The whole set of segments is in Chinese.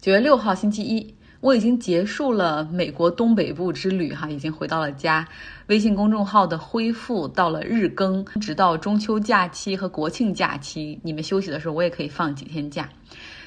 九月六号星期一，我已经结束了美国东北部之旅，哈，已经回到了家。微信公众号的恢复到了日更，直到中秋假期和国庆假期，你们休息的时候，我也可以放几天假。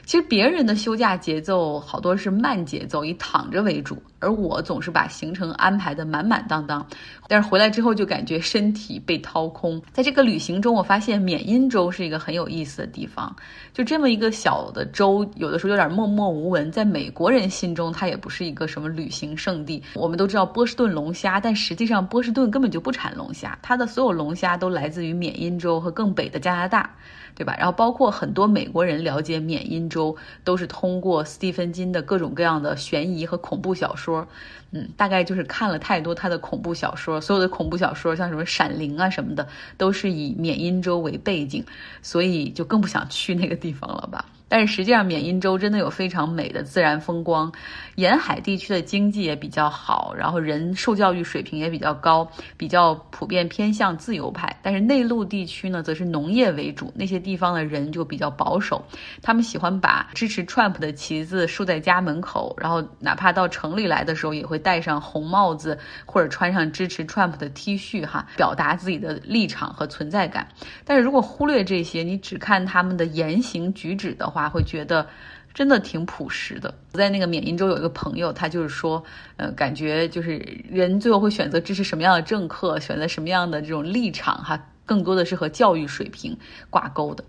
其实别人的休假节奏好多是慢节奏，以躺着为主，而我总是把行程安排的满满当当。但是回来之后就感觉身体被掏空。在这个旅行中，我发现缅因州是一个很有意思的地方。就这么一个小的州，有的时候有点默默无闻，在美国人心中，它也不是一个什么旅行胜地。我们都知道波士顿龙虾，但实际上波士顿根本就不产龙虾，它的所有龙虾都来自于缅因州和更北的加拿大。对吧？然后包括很多美国人了解缅因州，都是通过斯蒂芬金的各种各样的悬疑和恐怖小说，嗯，大概就是看了太多他的恐怖小说，所有的恐怖小说像什么《闪灵》啊什么的，都是以缅因州为背景，所以就更不想去那个地方了吧。但是实际上，缅因州真的有非常美的自然风光，沿海地区的经济也比较好，然后人受教育水平也比较高，比较普遍偏向自由派。但是内陆地区呢，则是农业为主，那些地方的人就比较保守，他们喜欢把支持 Trump 的旗子竖在家门口，然后哪怕到城里来的时候，也会戴上红帽子或者穿上支持 Trump 的 T 恤，哈，表达自己的立场和存在感。但是如果忽略这些，你只看他们的言行举止的话，会觉得真的挺朴实的。我在那个缅因州有一个朋友，他就是说，呃，感觉就是人最后会选择支持什么样的政客，选择什么样的这种立场，哈，更多的是和教育水平挂钩的。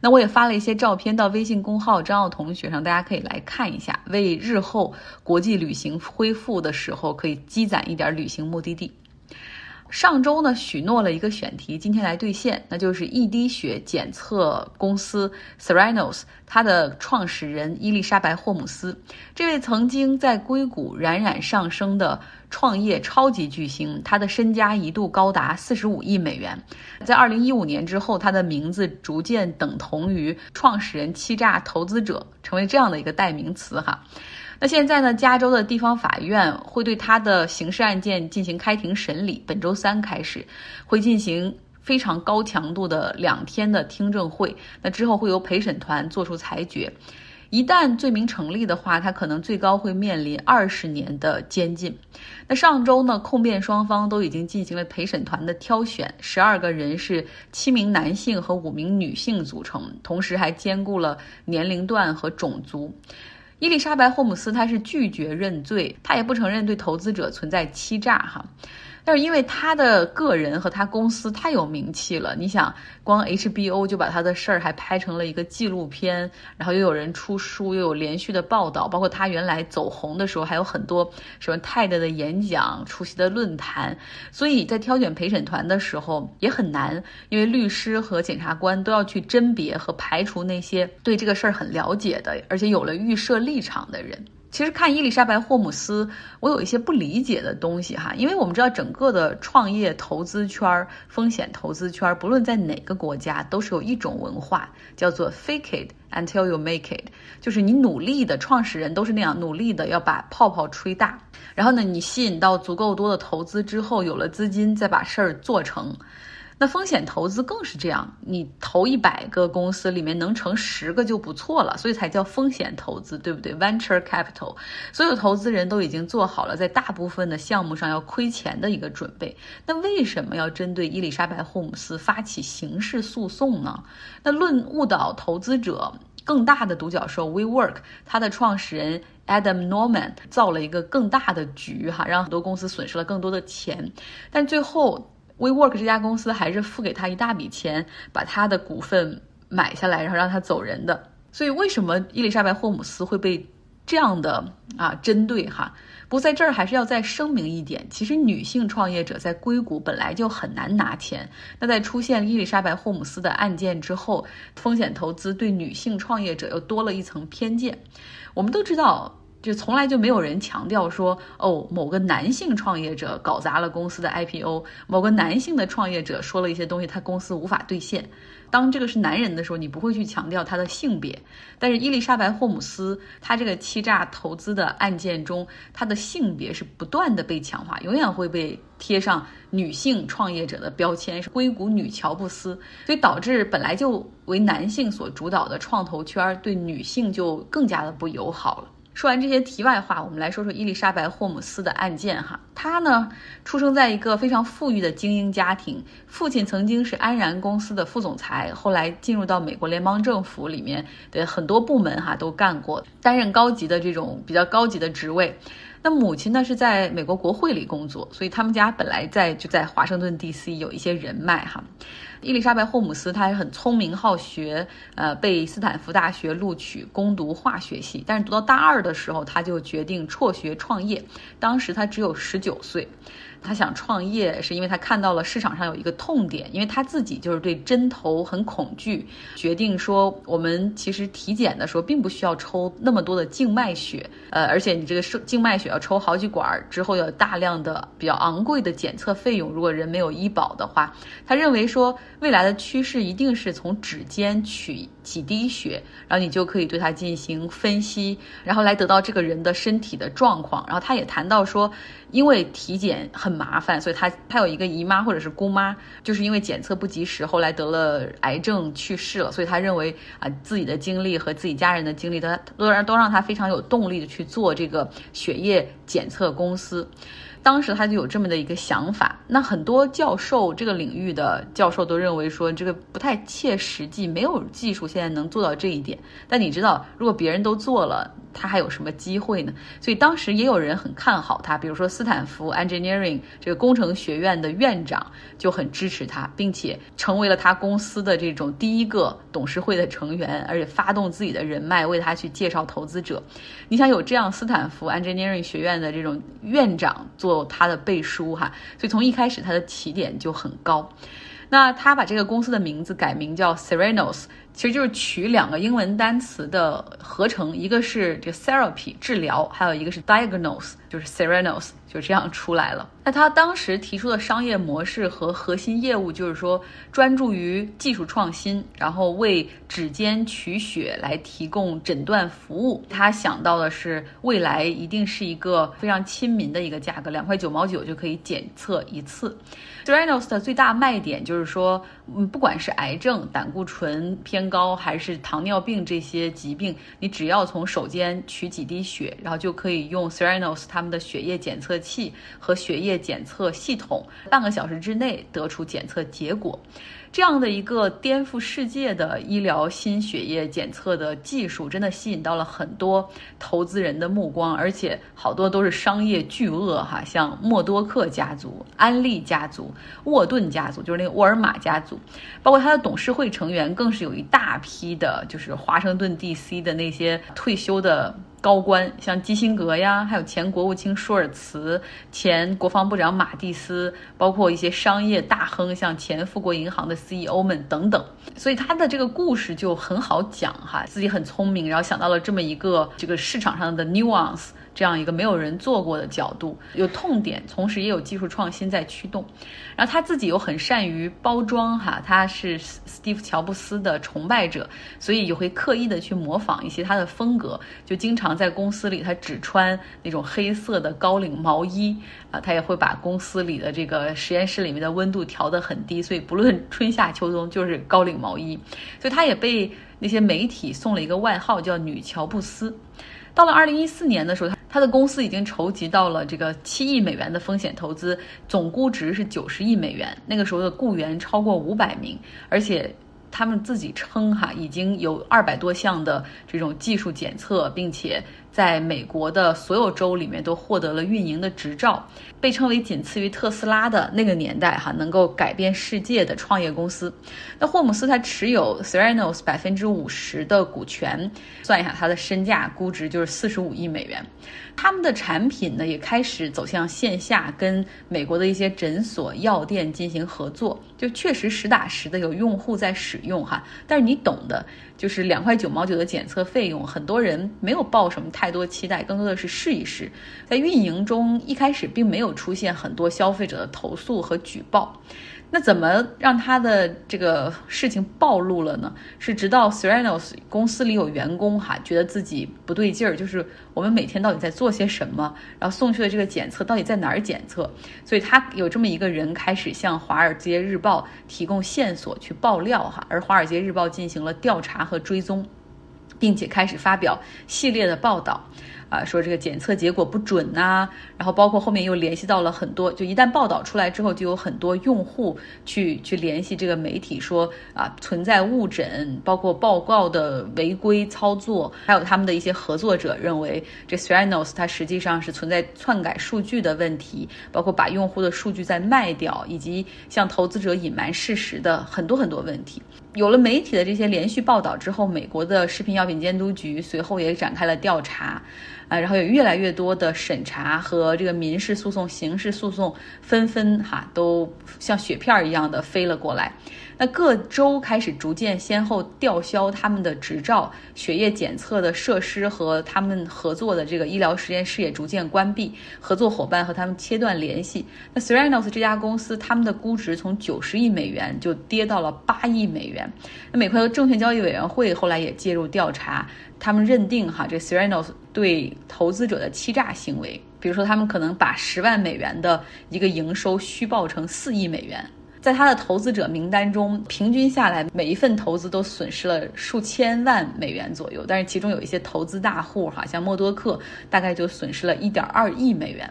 那我也发了一些照片到微信公号张奥同学上，大家可以来看一下，为日后国际旅行恢复的时候可以积攒一点旅行目的地。上周呢，许诺了一个选题，今天来兑现，那就是一滴血检测公司 Seranos 它的创始人伊丽莎白霍姆斯，这位曾经在硅谷冉冉上升的创业超级巨星，他的身家一度高达四十五亿美元，在二零一五年之后，他的名字逐渐等同于创始人欺诈投资者，成为这样的一个代名词哈。那现在呢？加州的地方法院会对他的刑事案件进行开庭审理，本周三开始，会进行非常高强度的两天的听证会。那之后会由陪审团作出裁决。一旦罪名成立的话，他可能最高会面临二十年的监禁。那上周呢？控辩双方都已经进行了陪审团的挑选，十二个人是七名男性和五名女性组成，同时还兼顾了年龄段和种族。伊丽莎白·霍姆斯，她是拒绝认罪，她也不承认对投资者存在欺诈，哈。但是因为他的个人和他公司太有名气了，你想，光 HBO 就把他的事儿还拍成了一个纪录片，然后又有人出书，又有连续的报道，包括他原来走红的时候还有很多什么泰德的演讲、出席的论坛，所以在挑选陪审团的时候也很难，因为律师和检察官都要去甄别和排除那些对这个事儿很了解的，而且有了预设立场的人。其实看伊丽莎白·霍姆斯，我有一些不理解的东西哈，因为我们知道整个的创业投资圈、风险投资圈，不论在哪个国家，都是有一种文化，叫做 “fake it until you make it”，就是你努力的创始人都是那样努力的要把泡泡吹大，然后呢，你吸引到足够多的投资之后，有了资金，再把事儿做成。风险投资更是这样，你投一百个公司里面能成十个就不错了，所以才叫风险投资，对不对？Venture capital，所有投资人都已经做好了在大部分的项目上要亏钱的一个准备。那为什么要针对伊丽莎白·霍姆斯发起刑事诉讼呢？那论误导投资者，更大的独角兽 WeWork，它的创始人 Adam Norman 造了一个更大的局，哈，让很多公司损失了更多的钱，但最后。WeWork 这家公司还是付给他一大笔钱，把他的股份买下来，然后让他走人的。所以，为什么伊丽莎白·霍姆斯会被这样的啊针对？哈，不在这儿还是要再声明一点：其实女性创业者在硅谷本来就很难拿钱。那在出现伊丽莎白·霍姆斯的案件之后，风险投资对女性创业者又多了一层偏见。我们都知道。就从来就没有人强调说，哦，某个男性创业者搞砸了公司的 IPO，某个男性的创业者说了一些东西，他公司无法兑现。当这个是男人的时候，你不会去强调他的性别。但是伊丽莎白·霍姆斯，他这个欺诈投资的案件中，他的性别是不断的被强化，永远会被贴上女性创业者的标签，是硅谷女乔布斯，所以导致本来就为男性所主导的创投圈对女性就更加的不友好了。说完这些题外话，我们来说说伊丽莎白·霍姆斯的案件哈。她呢，出生在一个非常富裕的精英家庭，父亲曾经是安然公司的副总裁，后来进入到美国联邦政府里面的很多部门哈都干过，担任高级的这种比较高级的职位。那母亲呢是在美国国会里工作，所以他们家本来在就在华盛顿 D.C. 有一些人脉哈。伊丽莎白·霍姆斯她很聪明好学，呃，被斯坦福大学录取攻读化学系，但是读到大二的时候，她就决定辍学创业。当时她只有十九岁。他想创业，是因为他看到了市场上有一个痛点，因为他自己就是对针头很恐惧，决定说我们其实体检的时候并不需要抽那么多的静脉血，呃，而且你这个是静脉血要抽好几管之后，有大量的比较昂贵的检测费用。如果人没有医保的话，他认为说未来的趋势一定是从指尖取几滴血，然后你就可以对他进行分析，然后来得到这个人的身体的状况。然后他也谈到说。因为体检很麻烦，所以他他有一个姨妈或者是姑妈，就是因为检测不及时，后来得了癌症去世了。所以他认为啊，自己的经历和自己家人的经历，他都让都让他非常有动力的去做这个血液检测公司。当时他就有这么的一个想法。那很多教授这个领域的教授都认为说这个不太切实际，没有技术现在能做到这一点。但你知道，如果别人都做了。他还有什么机会呢？所以当时也有人很看好他，比如说斯坦福 Engineering 这个工程学院的院长就很支持他，并且成为了他公司的这种第一个董事会的成员，而且发动自己的人脉为他去介绍投资者。你想有这样斯坦福 Engineering 学院的这种院长做他的背书哈，所以从一开始他的起点就很高。那他把这个公司的名字改名叫 Serenos。其实就是取两个英文单词的合成，一个是这个 therapy 治疗，还有一个是 diagnose，就是 serenos，就这样出来了。那他当时提出的商业模式和核心业务就是说，专注于技术创新，然后为指尖取血来提供诊断服务。他想到的是，未来一定是一个非常亲民的一个价格，两块九毛九就可以检测一次。serenos 的最大卖点就是说，嗯，不管是癌症、胆固醇偏高还是糖尿病这些疾病，你只要从手间取几滴血，然后就可以用 Serenos 他们的血液检测器和血液检测系统，半个小时之内得出检测结果。这样的一个颠覆世界的医疗新血液检测的技术，真的吸引到了很多投资人的目光，而且好多都是商业巨鳄哈，像默多克家族、安利家族、沃顿家族，就是那个沃尔玛家族，包括他的董事会成员，更是有一大批的，就是华盛顿 D.C. 的那些退休的。高官像基辛格呀，还有前国务卿舒尔茨、前国防部长马蒂斯，包括一些商业大亨，像前富国银行的 CEO 们等等。所以他的这个故事就很好讲哈，自己很聪明，然后想到了这么一个这个市场上的 nuance。这样一个没有人做过的角度，有痛点，同时也有技术创新在驱动。然后他自己又很善于包装，哈，他是斯蒂夫乔布斯的崇拜者，所以也会刻意的去模仿一些他的风格，就经常在公司里他只穿那种黑色的高领毛衣啊，他也会把公司里的这个实验室里面的温度调得很低，所以不论春夏秋冬就是高领毛衣，所以他也被那些媒体送了一个外号叫女乔布斯。到了二零一四年的时候，他的公司已经筹集到了这个七亿美元的风险投资，总估值是九十亿美元。那个时候的雇员超过五百名，而且他们自己称哈已经有二百多项的这种技术检测，并且。在美国的所有州里面都获得了运营的执照，被称为仅次于特斯拉的那个年代哈，能够改变世界的创业公司。那霍姆斯他持有 Serenos 百分之五十的股权，算一下他的身价估值就是四十五亿美元。他们的产品呢也开始走向线下，跟美国的一些诊所、药店进行合作，就确实实打实的有用户在使用哈。但是你懂的，就是两块九毛九的检测费用，很多人没有抱什么太。多期待，更多的是试一试。在运营中，一开始并没有出现很多消费者的投诉和举报。那怎么让他的这个事情暴露了呢？是直到 Theranos 公司里有员工哈，觉得自己不对劲儿，就是我们每天到底在做些什么，然后送去的这个检测到底在哪儿检测？所以他有这么一个人开始向《华尔街日报》提供线索去爆料哈，而《华尔街日报》进行了调查和追踪，并且开始发表系列的报道。啊，说这个检测结果不准呐，然后包括后面又联系到了很多，就一旦报道出来之后，就有很多用户去去联系这个媒体说啊存在误诊，包括报告的违规操作，还有他们的一些合作者认为这 Theranos 它实际上是存在篡改数据的问题，包括把用户的数据再卖掉，以及向投资者隐瞒事实的很多很多问题。有了媒体的这些连续报道之后，美国的食品药品监督局随后也展开了调查。啊，然后有越来越多的审查和这个民事诉讼、刑事诉讼纷纷哈，都像雪片一样的飞了过来。那各州开始逐渐先后吊销他们的执照，血液检测的设施和他们合作的这个医疗实验室也逐渐关闭，合作伙伴和他们切断联系。那 Theranos 这家公司，他们的估值从九十亿美元就跌到了八亿美元。那美国的证券交易委员会后来也介入调查。他们认定哈，这 Theranos 对投资者的欺诈行为，比如说他们可能把十万美元的一个营收虚报成四亿美元，在他的投资者名单中，平均下来每一份投资都损失了数千万美元左右，但是其中有一些投资大户哈，像默多克，大概就损失了一点二亿美元。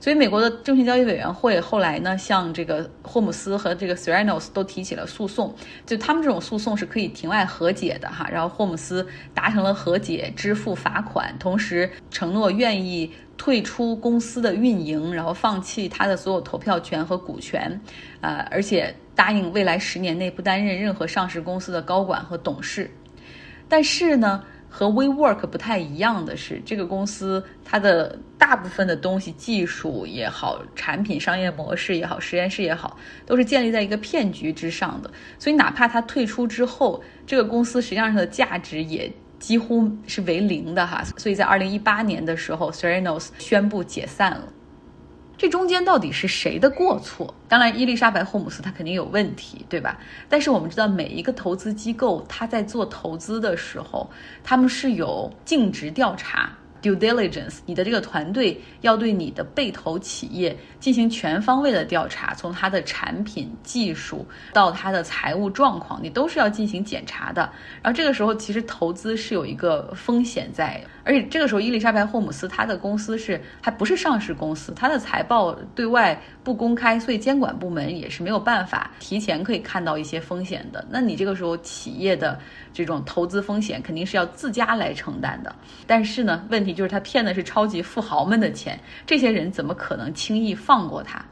所以，美国的证券交易委员会后来呢，向这个霍姆斯和这个 Serenos 都提起了诉讼。就他们这种诉讼是可以庭外和解的哈。然后霍姆斯达成了和解，支付罚款，同时承诺愿意退出公司的运营，然后放弃他的所有投票权和股权，呃，而且答应未来十年内不担任任何上市公司的高管和董事。但是呢？和 WeWork 不太一样的是，这个公司它的大部分的东西、技术也好、产品、商业模式也好、实验室也好，都是建立在一个骗局之上的。所以，哪怕它退出之后，这个公司实际上它的价值也几乎是为零的哈。所以在二零一八年的时候，Serenos 宣布解散了。这中间到底是谁的过错？当然，伊丽莎白·霍姆斯她肯定有问题，对吧？但是我们知道，每一个投资机构，他在做投资的时候，他们是有尽职调查。Due diligence，你的这个团队要对你的被投企业进行全方位的调查，从它的产品技术到它的财务状况，你都是要进行检查的。然后这个时候，其实投资是有一个风险在，而且这个时候，伊丽莎白·霍姆斯她的公司是还不是上市公司，它的财报对外不公开，所以监管部门也是没有办法提前可以看到一些风险的。那你这个时候企业的这种投资风险肯定是要自家来承担的。但是呢，问题。就是他骗的是超级富豪们的钱，这些人怎么可能轻易放过他？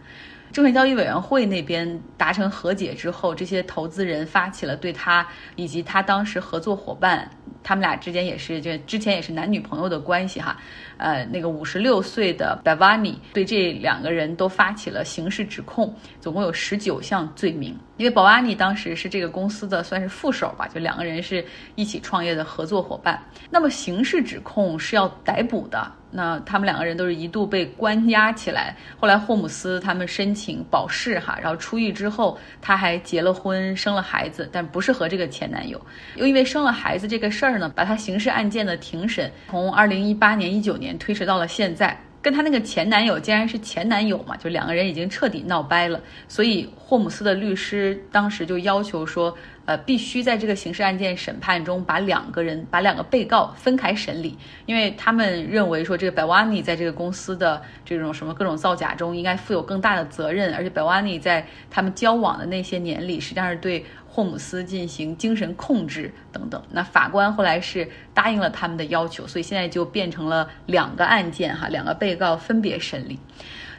证券交易委员会那边达成和解之后，这些投资人发起了对他以及他当时合作伙伴，他们俩之间也是这之前也是男女朋友的关系哈。呃，那个五十六岁的 Bavani 对这两个人都发起了刑事指控，总共有十九项罪名。因为保瓦尼当时是这个公司的算是副手吧，就两个人是一起创业的合作伙伴。那么刑事指控是要逮捕的，那他们两个人都是一度被关押起来。后来霍姆斯他们申请保释哈，然后出狱之后他还结了婚，生了孩子，但不是和这个前男友。又因为生了孩子这个事儿呢，把他刑事案件的庭审从二零一八年、一九年。推迟到了现在，跟她那个前男友既然是前男友嘛，就两个人已经彻底闹掰了。所以霍姆斯的律师当时就要求说，呃，必须在这个刑事案件审判中把两个人、把两个被告分开审理，因为他们认为说这个百瓦尼在这个公司的这种什么各种造假中应该负有更大的责任，而且百瓦尼在他们交往的那些年里实际上是对。霍姆斯进行精神控制等等，那法官后来是答应了他们的要求，所以现在就变成了两个案件哈，两个被告分别审理。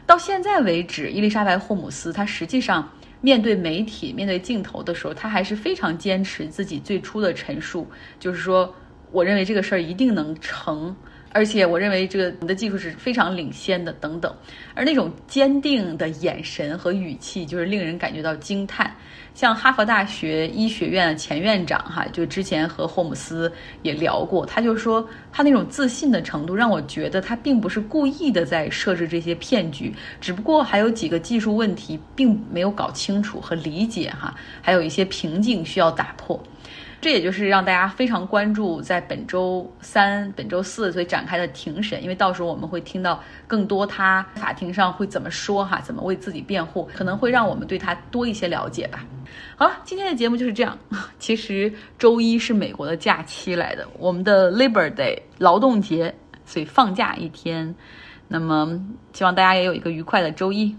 到现在为止，伊丽莎白·霍姆斯她实际上面对媒体、面对镜头的时候，他还是非常坚持自己最初的陈述，就是说，我认为这个事儿一定能成。而且我认为这个你的技术是非常领先的等等，而那种坚定的眼神和语气，就是令人感觉到惊叹。像哈佛大学医学院的前院长哈，就之前和霍姆斯也聊过，他就说他那种自信的程度，让我觉得他并不是故意的在设置这些骗局，只不过还有几个技术问题并没有搞清楚和理解哈，还有一些瓶颈需要打破。这也就是让大家非常关注在本周三、本周四所以展开的庭审，因为到时候我们会听到更多他法庭上会怎么说哈，怎么为自己辩护，可能会让我们对他多一些了解吧。好了，今天的节目就是这样。其实周一是美国的假期来的，我们的 Labor Day 劳动节，所以放假一天。那么希望大家也有一个愉快的周一。